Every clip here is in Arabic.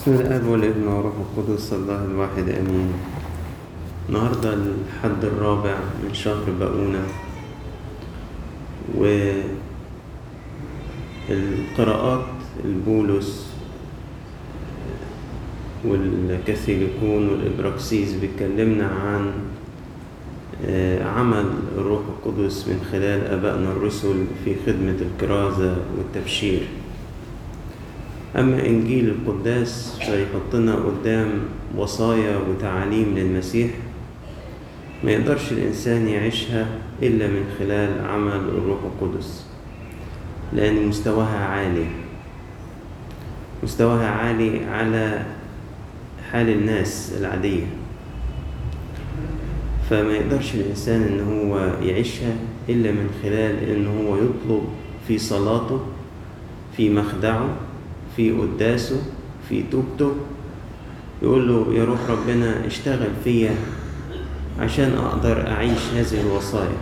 بسم الاب والابن والروح القدس الله الواحد آمين. النهارده الحد الرابع من شهر باقونة والقراءات البولس والكاثوليكون والإبراكسيس بيتكلمنا عن آه، عمل الروح القدس من خلال آبائنا الرسل في خدمة الكرازة والتبشير. أما إنجيل القداس فيحطنا قدام وصايا وتعاليم للمسيح؟ ما يقدرش الإنسان يعيشها إلا من خلال عمل الروح القدس لأن مستواها عالي. مستواها عالي على حال الناس العادية. فما يقدرش الإنسان إن هو يعيشها إلا من خلال إن هو يطلب في صلاته في مخدعه في قداسه في توبته يقول له يا روح ربنا اشتغل فيا عشان أقدر أعيش هذه الوصايا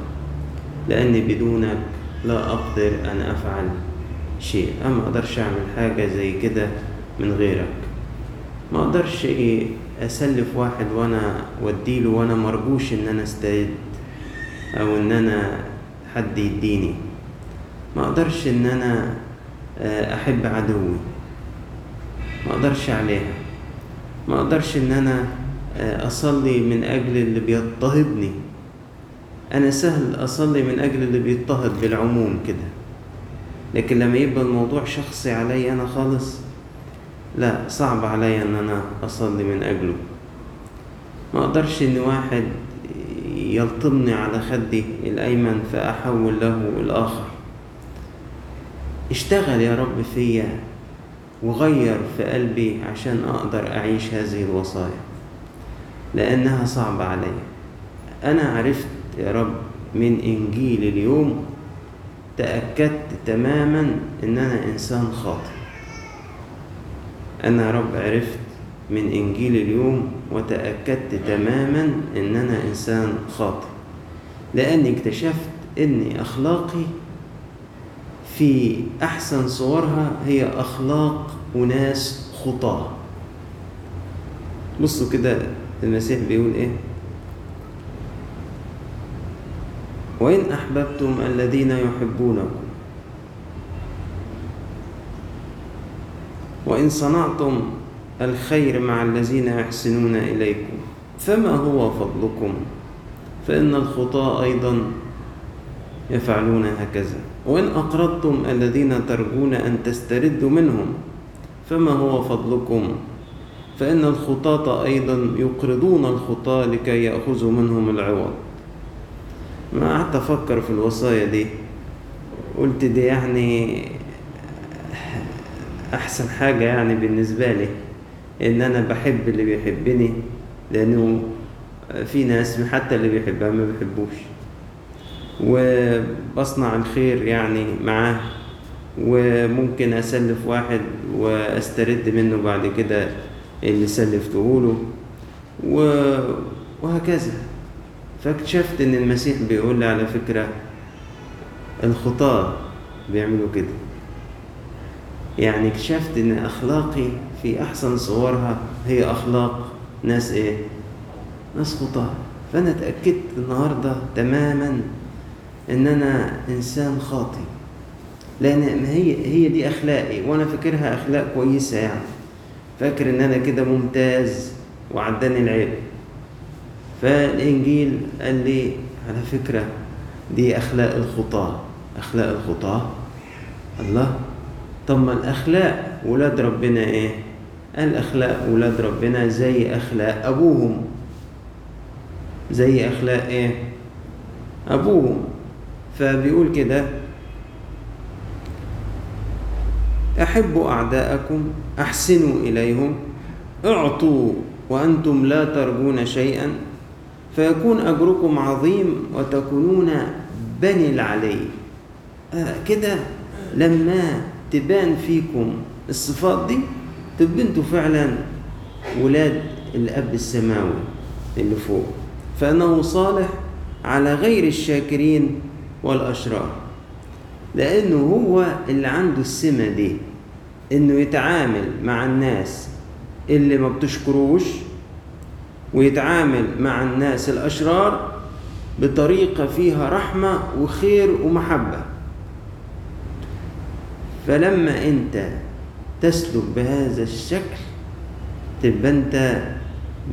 لأن بدونك لا أقدر أن أفعل شيء أما أقدرش أعمل حاجة زي كده من غيرك؟ ما أقدرش إيه أسلف واحد وأنا وديله وأنا مرجوش إن أنا استعد أو إن أنا حد يديني. ما أقدرش إن أنا آه، أحب عدوي. ما أقدرش عليها. ما أقدرش إن أنا آه، أصلي من أجل اللي بيضطهدني. أنا سهل أصلي من أجل اللي بيضطهد بالعموم كده. لكن لما يبقى الموضوع شخصي عليا أنا خالص لا صعب عليا إن أنا أصلي من أجله. ما أقدرش إن واحد يلطمني على خدي الأيمن فأحول له الآخر. اشتغل يا رب فيا. وغير في قلبي عشان أقدر أعيش هذه الوصايا لأنها صعبة علي أنا عرفت يا رب من إنجيل اليوم تأكدت تماما إن أنا إنسان خاطئ. أنا يا رب عرفت من إنجيل اليوم وتأكدت تماما إن أنا إنسان خاطئ لأني اكتشفت إن أخلاقي في أحسن صورها هي أخلاق أناس خطاة. بصوا كده المسيح بيقول إيه؟ وإن أحببتم الذين يحبونكم. وإن صنعتم الخير مع الذين يحسنون إليكم. فما هو فضلكم؟ فإن الخطاة أيضا يفعلون هكذا. وإن أقرضتم الذين ترجون أن تستردوا منهم فما هو فضلكم؟ فإن الخطاة أيضا يقرضون الخطاة لكي يأخذوا منهم العوض. ما قعدت أفكر في الوصايا دي. قلت دي يعني أحسن حاجة يعني بالنسبة لي إن أنا بحب اللي بيحبني لأنه في ناس حتى اللي بيحبها ما بيحبوش. وبصنع الخير يعني معاه. وممكن أسلف واحد وأسترد منه بعد كده اللي سلفته له. وهكذا. فاكتشفت إن المسيح بيقول لي على فكرة الخطاة بيعملوا كده. يعني اكتشفت إن أخلاقي في أحسن صورها هي أخلاق ناس إيه؟ ناس خطاة. فأنا اتأكدت النهاردة تماما ان أنا إنسان خاطئ. لأن هي هي دي أخلاقي وأنا فاكرها أخلاق كويسة يعني. فاكر إن أنا كده ممتاز وعداني العيب. فالإنجيل قال لي على فكرة دي أخلاق الخطاة أخلاق الخطاة. الله. طب ما الأخلاق ولاد ربنا إيه؟ قال اخلاق ولاد ربنا زي أخلاق أبوهم. زي أخلاق إيه؟ أبوهم. فبيقول كده احبوا أعداءكم أحسنوا إليهم أعطوا وأنتم لا ترجون شيئا فيكون أجركم عظيم وتكونون بني العلي. آه كده لما تبان فيكم الصفات دي تبقوا أنتوا فعلا ولاد الأب السماوي اللي فوق. فانه صالح على غير الشاكرين والأشرار. لأنه هو اللي عنده السمة دي إنه يتعامل مع الناس اللي ما بتشكروش ويتعامل مع الناس الأشرار بطريقة فيها رحمة وخير ومحبة. فلما أنت تسلك بهذا الشكل تبقى أنت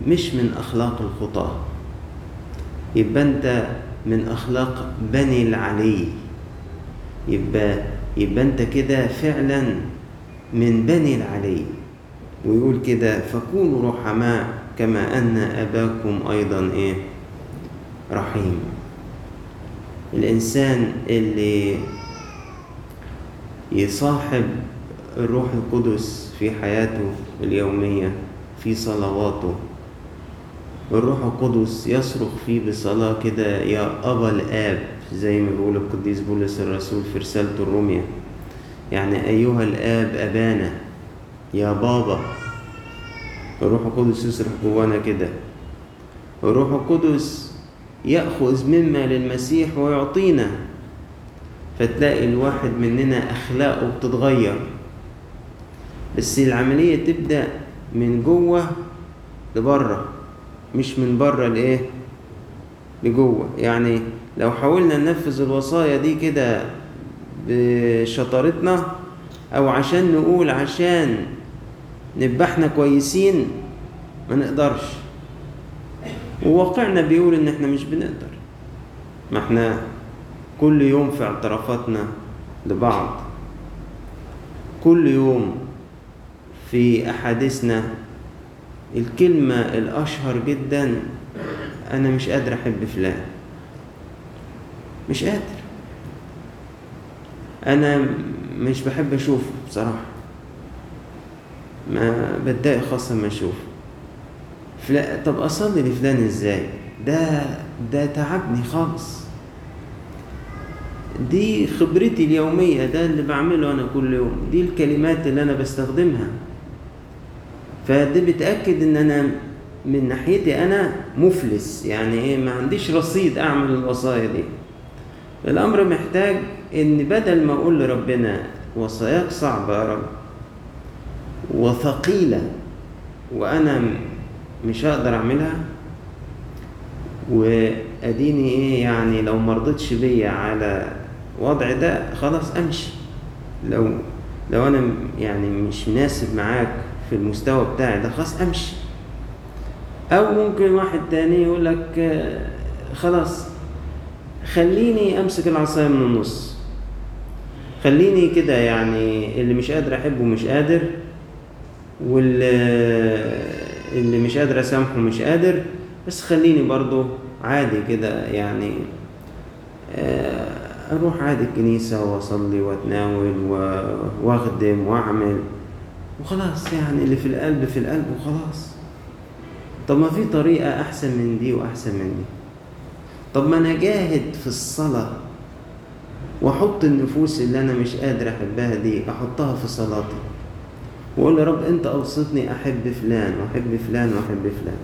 مش من أخلاق الخطاة. يبقى أنت من أخلاق بني العلي. يبقى يبقى أنت كده فعلا من بني العلي. ويقول كده فكونوا رحماء كما أن أباكم أيضا إيه؟ رحيم. الإنسان اللي يصاحب الروح القدس في حياته اليومية في صلواته الروح القدس يصرخ فيه بصلاة كده يا أبا الآب زي ما بيقول القديس بولس الرسول في رسالته الرومية. يعني أيها الآب أبانا يا بابا. الروح القدس يصرخ جوانا كده. الروح القدس يأخذ مما للمسيح ويعطينا. فتلاقي الواحد مننا أخلاقه بتتغير. بس العملية تبدأ من جوه لبرة. مش من بره لإيه؟ لجوه. يعني لو حاولنا ننفذ الوصايا دي كده بشطارتنا أو عشان نقول عشان نبقى إحنا كويسين ما نقدرش. وواقعنا بيقول إن إحنا مش بنقدر. ما إحنا كل يوم في اعترافاتنا لبعض. كل يوم في أحاديثنا الكلمة الأشهر جدا أنا مش قادر أحب فلان. مش قادر. أنا مش بحب أشوفه بصراحة. ما بتضايق خاصة ما أشوفه. فلا طب أصلي لفلان إزاي؟ ده ده تعبني خالص. دي خبرتي اليومية ده اللي بعمله أنا كل يوم. دي الكلمات اللي أنا بستخدمها. فدي بتأكد إن أنا من ناحيتي أنا مفلس. يعني إيه؟ ما عنديش رصيد أعمل الوصايا دي. الأمر محتاج إن بدل ما أقول لربنا وصاياك صعبة يا رب وثقيلة وأنا مش هقدر أعملها وأديني إيه؟ يعني لو مرضتش بيا على وضع ده خلاص أمشي. لو لو أنا يعني مش مناسب معاك في المستوى بتاعي ده خلاص أمشي. أو ممكن واحد تاني يقول لك خلاص خليني أمسك العصاية من النص. خليني كده يعني اللي مش قادر أحبه مش قادر واللي اللي مش قادر أسامحه مش قادر بس خليني برضو عادي كده يعني أروح عادي الكنيسة وأصلي وأتناول وأخدم وأعمل. وخلاص يعني اللي في القلب في القلب وخلاص. طب ما في طريقة أحسن من دي وأحسن من دي. طب ما أنا جاهد في الصلاة وأحط النفوس اللي أنا مش قادر أحبها دي أحطها في صلاتي. وأقول يا رب أنت أوصتني أحب فلان وأحب فلان وأحب فلان.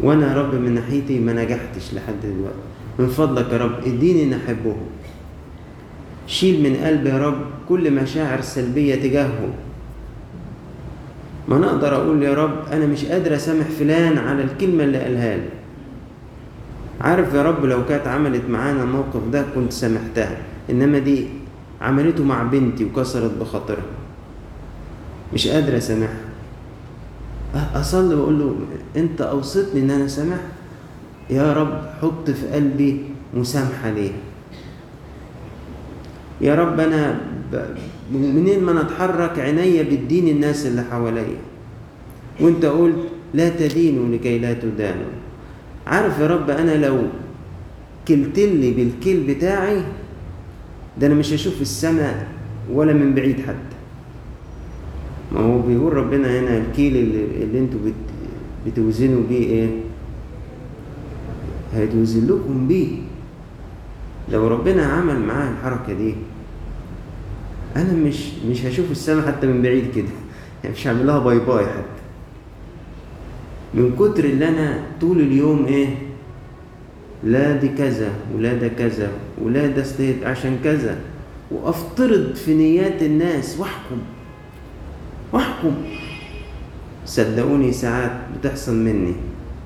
وأنا يا رب من ناحيتي ما نجحتش لحد دلوقتي. من فضلك يا رب إديني نحبهم شيل من قلبي يا رب كل مشاعر سلبية تجاههم. ما أنا أقدر أقول يا رب أنا مش قادر أسامح فلان على الكلمة اللي قالها لي. عارف يا رب لو كانت عملت معانا الموقف ده كنت سامحتها إنما دي عملته مع بنتي وكسرت بخاطرها. مش قادر أسامحها. أصلي واقول له أنت أوصتني إن أنا سامح يا رب حط في قلبي مسامحة ليه يا رب أنا. منين ما نتحرك عينيا بتدين الناس اللي حواليا. وانت قلت لا تدينوا لكي لا تدانوا. عارف يا رب أنا لو كلتلي بالكيل بتاعي ده أنا مش هشوف السماء ولا من بعيد حتى. ما هو بيقول ربنا هنا الكيل اللي, اللي أنتوا بت... بتوزنوا بيه إيه؟ هيتوزن لكم بيه. لو ربنا عمل معاه الحركة دي أنا مش مش هشوف السماء حتى من بعيد كده. يعني مش هعمل لها bye bye حتى. من كتر اللي أنا طول اليوم إيه؟ لا دي كذا ولا ده كذا ولا ده عشان كذا. وأفترض في نيات الناس وأحكم. وأحكم. صدقوني ساعات بتحصل مني.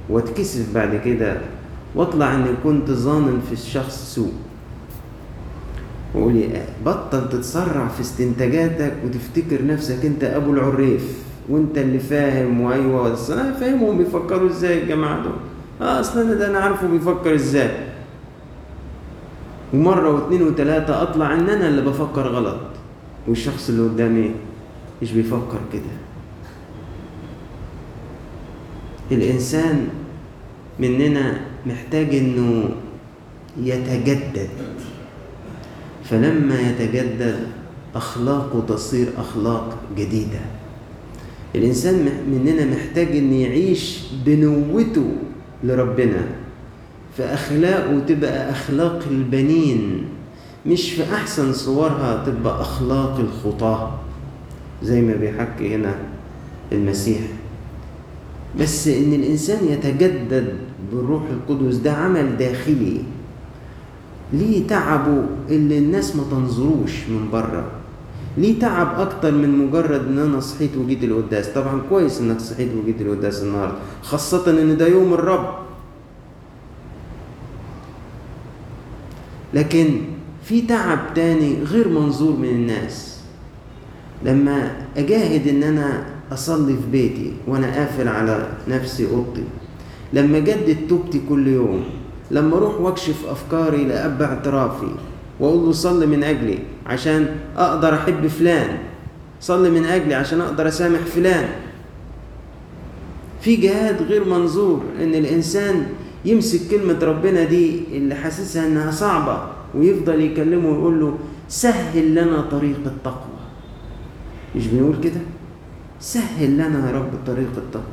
وأتكسف بعد كده. وأطلع اني كنت ظانن في الشخص سوء. بطل تتسرع في استنتاجاتك وتفتكر نفسك انت أبو العريف وانت اللي فاهم وأيوة بس أنا فاهمهم بيفكروا إزاي الجماعه دول؟ آه أصلا ده أنا عارفه بيفكر إزاي. ومرة واثنين وثلاثه أطلع إن أنا اللي بفكر غلط. والشخص اللي قدامي مش بيفكر كده. الإنسان مننا محتاج إنه يتجدد. فلما يتجدد اخلاقه تصير أخلاق جديدة. الإنسان مننا محتاج إن يعيش بنوته لربنا فأخلاقه تبقى أخلاق البنين مش في أحسن صورها تبقى أخلاق الخطاة زي ما بيحكي هنا المسيح. بس إن الإنسان يتجدد بالروح القدس ده عمل داخلي. ليه تعبه اللي الناس ما تنظروش من بره ليه تعب أكتر من مجرد إن أنا صحيت وجيت القداس طبعا كويس إنك صحيت وجيت القداس النهارده خاصة إن ده يوم الرب. لكن في تعب تاني غير منظور من الناس. لما أجاهد إن أنا أصلي في بيتي وأنا قافل على نفسي أوضتي لما اجدد توبتي كل يوم لما أروح واكشف أفكاري لأب اعترافي وأقول له صلي من أجلي عشان أقدر أحب فلان. صلي من أجلي عشان أقدر أسامح فلان. في جهاد غير منظور إن الإنسان يمسك كلمة ربنا دي اللي حاسسها إنها صعبة ويفضل يكلمه ويقول له سهل لنا طريق التقوى. مش بنقول كده؟ سهل لنا يا رب طريق التقوى.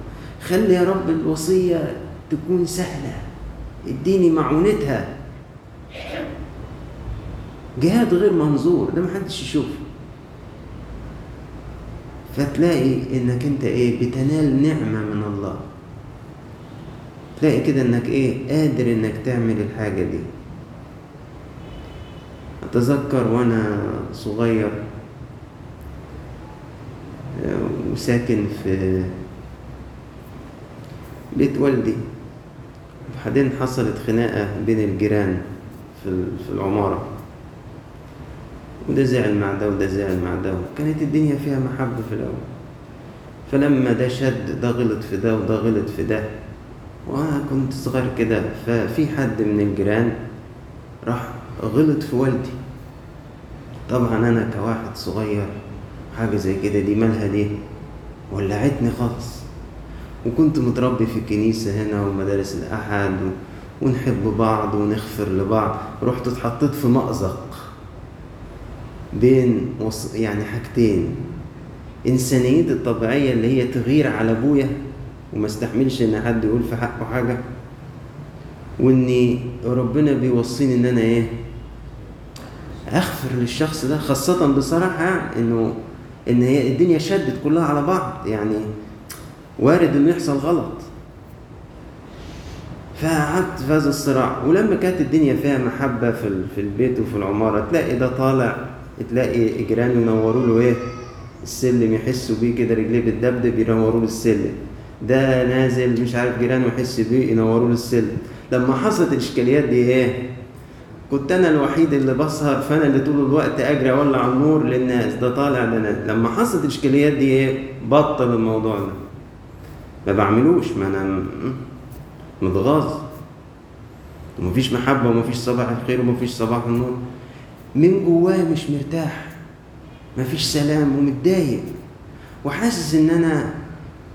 خلي يا رب الوصية تكون سهلة. اديني معونتها. جهاد غير منظور ده محدش يشوفه فتلاقي إنك أنت إيه بتنال نعمة من الله. تلاقي كده إنك إيه قادر إنك تعمل الحاجة دي. أتذكر وأنا صغير وساكن في بيت والدي. وبعدين حصلت خناقة بين الجيران في العمارة. وده زعل مع ده وده زعل مع ده. كانت الدنيا فيها محبة في الأول. فلما ده شد ده غلط في ده وده غلط في ده. وأنا كنت صغير كده ففي حد من الجيران راح غلط في والدي. طبعا أنا كواحد صغير حاجة زي كده دي مالها دي؟ ولعتني خالص. وكنت متربي في الكنيسة هنا ومدارس الأحد ونحب بعض ونغفر لبعض. رحت اتحطيت في مأزق بين وص... يعني حاجتين. إنسانيتي الطبيعية اللي هي تغير على أبويا وما استحملش إن حد يقول في حقه حاجة وإني ربنا بيوصيني إن أنا إيه أغفر للشخص ده خاصة بصراحة إنه إن هي الدنيا شدت كلها على بعض. يعني وارد إنه يحصل غلط. فقعدت في هذا الصراع. ولما كانت الدنيا فيها محبة في في البيت وفي العمارة تلاقي ده طالع تلاقي جيرانه ينوروا له إيه؟ السلم يحسوا بيه كده رجليه بتدبدب ينوروا له السلم. ده نازل مش عارف جيرانه يحس بيه ينوروا له السلم. لما حصلت الإشكاليات دي إيه؟ كنت أنا الوحيد اللي بسهر فأنا اللي طول الوقت أجري أولع النور للناس. ده طالع ده لما حصلت الإشكاليات دي إيه؟ بطل الموضوع ده. ما بعملوش ما أنا متغاظ. ومفيش محبة ومفيش صباح الخير ومفيش صباح النور. من جواه مش مرتاح. مفيش سلام ومتضايق. وحاسس إن أنا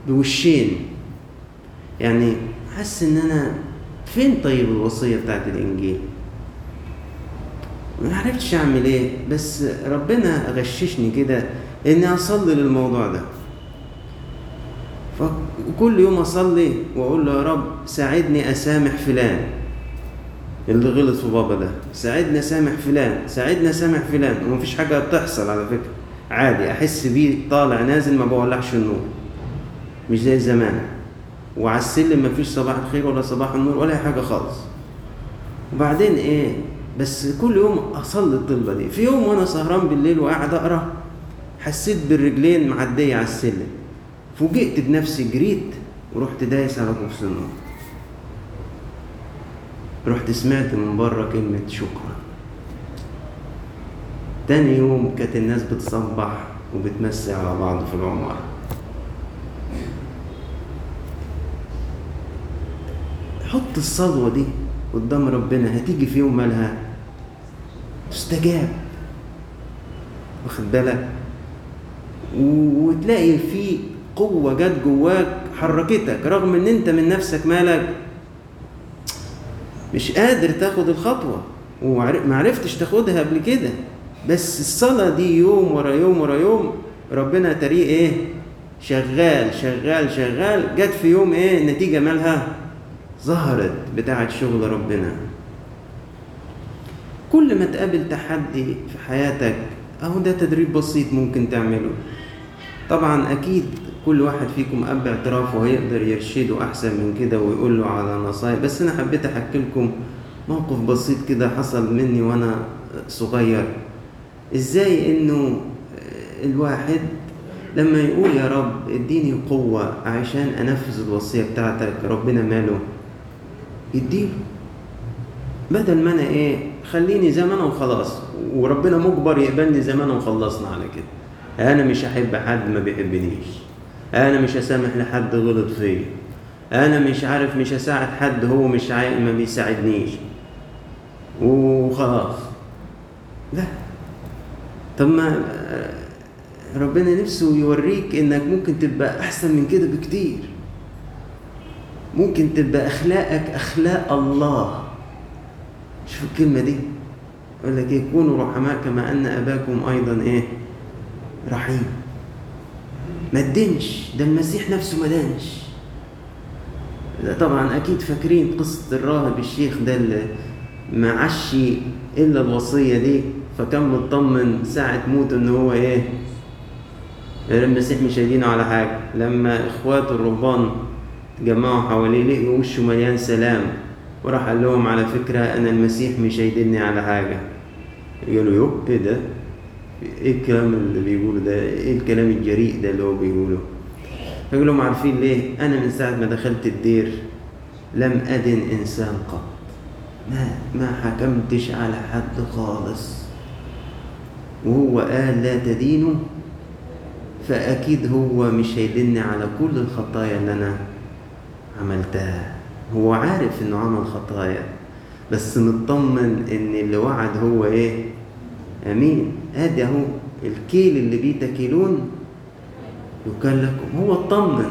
بوشين. يعني حاسس إن أنا فين طيب الوصية بتاعت الإنجيل؟ ما عرفتش أعمل إيه بس ربنا غششني كده إني أصلي للموضوع ده. فكل يوم أصلي وأقول له يا رب ساعدني أسامح فلان. اللي غلط في بابا ده. ساعدني أسامح فلان ساعدني أسامح فلان. ومفيش حاجة بتحصل على فكرة. عادي أحس بيه طالع نازل ما بولعش النور. مش زي زمان. وعلى السلم مفيش صباح الخير ولا صباح النور ولا حاجة خالص. وبعدين إيه؟ بس كل يوم أصلي الطلبة دي. في يوم وأنا سهران بالليل وقاعد أقرأ حسيت بالرجلين معدية على السلم. فوجئت بنفسي جريت ورحت دايس على النور رحت سمعت من بره كلمة شكرا. تاني يوم كانت الناس بتصبح وبتمسي على بعض في العمارة. حط الصلوة دي قدام ربنا هتيجي في يوم مالها تستجاب. واخد بالك؟ وتلاقي في قوة جت جواك حركتك رغم إن أنت من نفسك مالك مش قادر تاخد الخطوة ومعرفتش تاخدها قبل كده. بس الصلاة دي يوم ورا يوم ورا يوم ربنا تريه إيه؟ شغال شغال شغال. جت في يوم إيه؟ النتيجة مالها؟ ظهرت بتاعة شغل ربنا. كل ما تقابل تحدي في حياتك أهو ده تدريب بسيط ممكن تعمله. طبعا أكيد كل واحد فيكم أب اعترافه هيقدر يرشده أحسن من كده ويقول له على نصايح. بس أنا حبيت أحكي لكم موقف بسيط كده حصل مني وأنا صغير. إزاي إنه الواحد لما يقول يا رب إديني قوة عشان أنفذ الوصية بتاعتك ربنا ماله؟ يديله. بدل ما أنا إيه خليني زي ما أنا وخلاص وربنا مجبر يقبلني زي ما انا وخلصنا على كده. أنا مش هحب حد ما بيحبنيش. أنا مش هسامح لحد غلط فيا أنا مش عارف مش هساعد حد هو مش عاي... ما بيساعدنيش. وخلاص. لا. طب ما ربنا نفسه يوريك إنك ممكن تبقى أحسن من كده بكتير. ممكن تبقى أخلاقك أخلاق الله. شوف الكلمة دي. يقول لك إيه؟ كونوا رحماء كما أن أباكم أيضا إيه؟ رحيم. ما تدنش ده المسيح نفسه ما دنش طبعا أكيد فاكرين قصة الراهب الشيخ ده اللي ما عش إلا الوصية دي فكان مطمن ساعة موته إن هو إيه؟ المسيح مش هيدينه على حاجة. لما إخواته الرهبان تجمعوا حواليه لقوا وشه مليان سلام وراح قال لهم على فكرة أنا المسيح مش هيدلني على حاجة. قالوا يو إيه ده؟ إيه الكلام اللي بيقوله ده؟ إيه الكلام الجريء ده اللي هو بيقوله؟ فيقول لهم عارفين ليه. أنا من ساعة ما دخلت الدير لم أدن إنسان قط. ما ما حكمتش على حد خالص. وهو قال لا تدينوا فأكيد هو مش هيدني على كل الخطايا اللي أنا عملتها. هو عارف إنه عمل خطايا بس مطمن إن اللي وعد هو إيه؟ آمين. ادي اهو الكيل اللي بيه تكيلون يكال لكم هو اطمن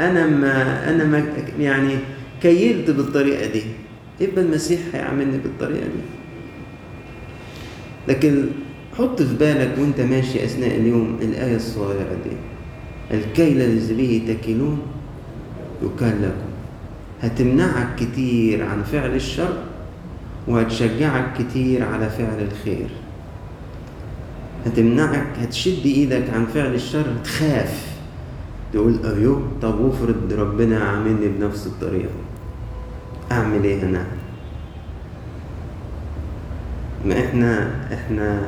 أنا ما أنا ما يعني كيلت بالطريقة دي. يبقى المسيح هيعاملني بالطريقة دي. لكن حط في بالك وأنت ماشي أثناء اليوم الآية الصغيرة دي. الكيل الذي به تكيلون يكال لكم هتمنعك كتير عن فعل الشر وهتشجعك كتير على فعل الخير. هتمنعك هتشد إيدك عن فعل الشر تخاف. تقول أيوه طب وافرض ربنا عاملني بنفس الطريقة. أعمل إيه أنا؟ ما إحنا إحنا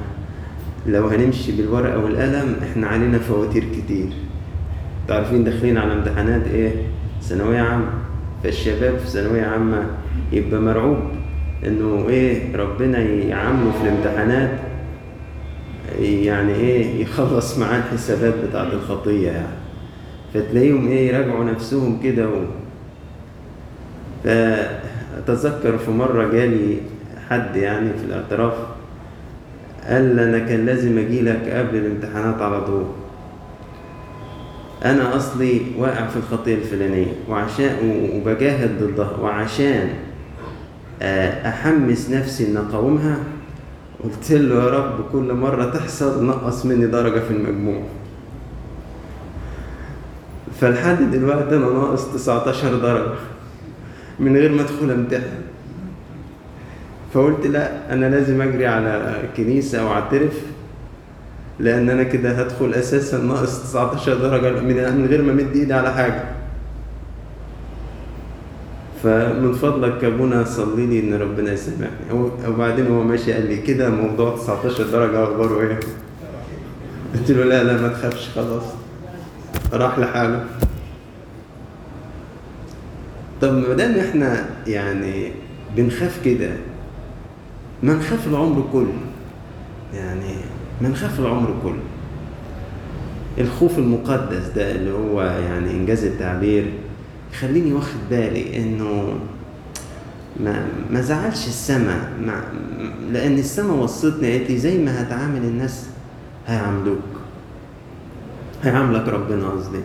لو هنمشي بالورقة والقلم إحنا علينا فواتير كتير. تعرفين داخلين على امتحانات إيه؟ ثانوية عامة. فالشباب في ثانوية عامة يبقى مرعوب إنه إيه؟ ربنا يعامله في الامتحانات. يعني إيه يخلص معاه الحسابات بتاعت الخطية يعني. فتلاقيهم إيه يراجعوا نفسهم كده و... فأتذكر في مرة جالي حد يعني في الاعتراف قال أنا كان لازم أجي لك قبل الامتحانات على طول. أنا أصلي واقع في الخطية الفلانية وعشان وبجاهد ضدها وعشان أحمس نفسي إن أقاومها قلت له يا رب كل مرة تحصل نقص مني درجة في المجموع. فلحد دلوقتي أنا ناقص 19 درجة من غير ما أدخل أمتحن فقلت لا أنا لازم أجري على كنيسة أو أعترف لأن أنا كده هدخل أساسا ناقص 19 درجة من غير ما أمد إيدي على حاجة. فمن فضلك يا أبونا صلي لي إن ربنا يسامحني. وبعدين هو ماشي قال لي كده موضوع 19 درجة أخباره إيه؟ قلت له لا لا ما تخافش خلاص. راح لحاله. طب ما دام إحنا يعني بنخاف كده ما نخاف العمر كله. يعني ما نخاف العمر كله. الخوف المقدس ده اللي هو يعني إنجاز التعبير يخليني واخد بالي إنه ما ما زعلش السما. ما لأن السما وصتني قالت لي زي ما هتعامل الناس هيعاملوك. هيعاملك ربنا قصدي.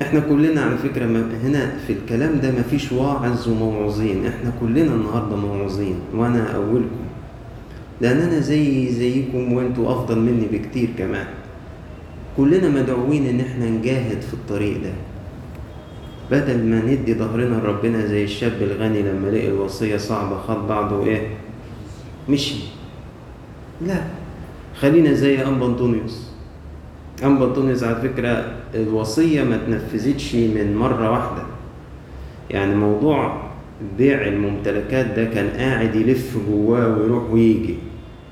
إحنا كلنا على فكرة هنا في الكلام ده مفيش واعظ وموعظين. إحنا كلنا النهاردة موعظين وأنا أولكم. لأن أنا زي زيكم وأنتوا أفضل مني بكتير كمان. كلنا مدعوين إن إحنا نجاهد في الطريق ده. بدل ما ندي ظهرنا لربنا زي الشاب الغني لما لقي الوصية صعبة خد بعضه إيه؟ مشي. لا خلينا زي أنبا أنطونيوس أنبا أنطونيوس على فكرة الوصية ما تنفذتش من مرة واحدة. يعني موضوع بيع الممتلكات ده كان قاعد يلف جواه ويروح ويجي.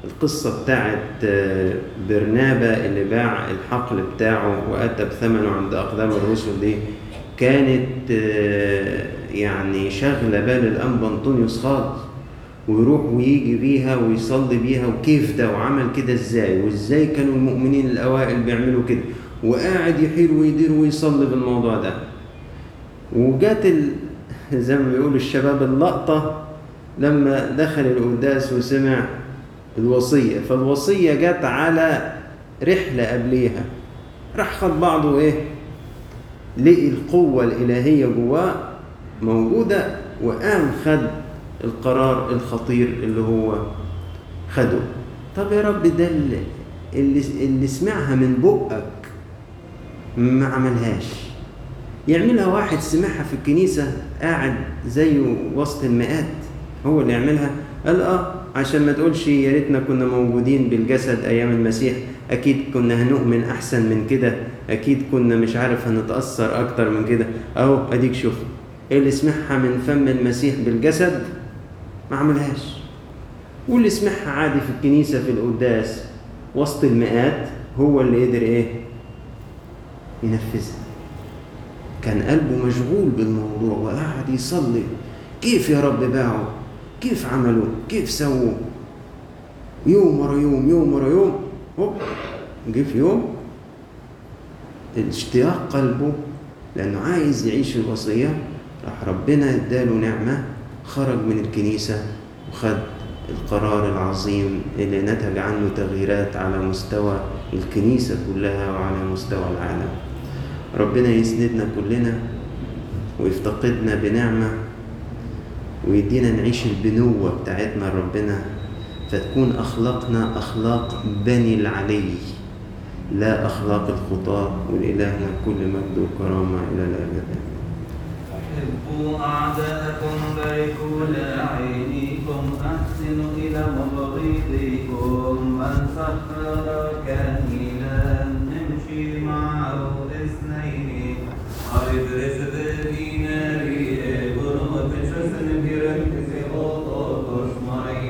القصة بتاعت آه، برنابا اللي باع الحقل بتاعه وأتى بثمنه عند أقدام الرسل دي كانت آه، يعني شاغلة بال الأنبا أنطونيوس خالص ويروح ويجي بيها ويصلي بيها وكيف ده؟ وعمل كده إزاي؟ وإزاي كانوا المؤمنين الأوائل بيعملوا كده؟ وقاعد يحير ويدير ويصلي بالموضوع ده. وجات ال... زي ما بيقولوا الشباب اللقطة لما دخل القداس وسمع الوصية. فالوصية جت على رحلة قبليها. راح خد بعضه إيه؟ لقي القوة الإلهية جواه موجودة وقام خد القرار الخطير اللي هو خده. طب يا رب ده اللي, اللي, سمعها من بقك ما عملهاش. يعملها واحد سمعها في الكنيسة قاعد زيه وسط المئات هو اللي يعملها؟ قال آه عشان ما تقولش يا ريتنا كنا موجودين بالجسد أيام المسيح. أكيد كنا هنؤمن أحسن من كده. أكيد كنا مش عارف هنتأثر أكتر من كده. أهو أديك شوف. إيه اللي سمعها من فم المسيح بالجسد؟ ما عملهاش. واللي سمعها عادي في الكنيسة في القداس. وسط المئات هو اللي قدر إيه؟ ينفذها. كان قلبه مشغول بالموضوع وقاعد يصلي. كيف يا رب باعوا كيف عملوا؟ كيف سووا؟ يوم ورا يوم يوم ورا يوم. هوب جه في يوم؟ اشتياق قلبه لأنه عايز يعيش الوصية. راح ربنا اداله نعمة خرج من الكنيسة وخد القرار العظيم اللي نتج عنه تغييرات على مستوى الكنيسة كلها وعلى مستوى العالم. ربنا يسندنا كلنا ويفتقدنا بنعمة ويدينا نعيش البنوة بتاعتنا لربنا فتكون أخلاقنا أخلاق بني العلي. لا أخلاق الخطاة ولإلهنا كل مجد وكرامة إلى الأبد حبوا أعداءكم باركوا لعينيكم أحسنوا إلى مبغضيكم من سخر كهيل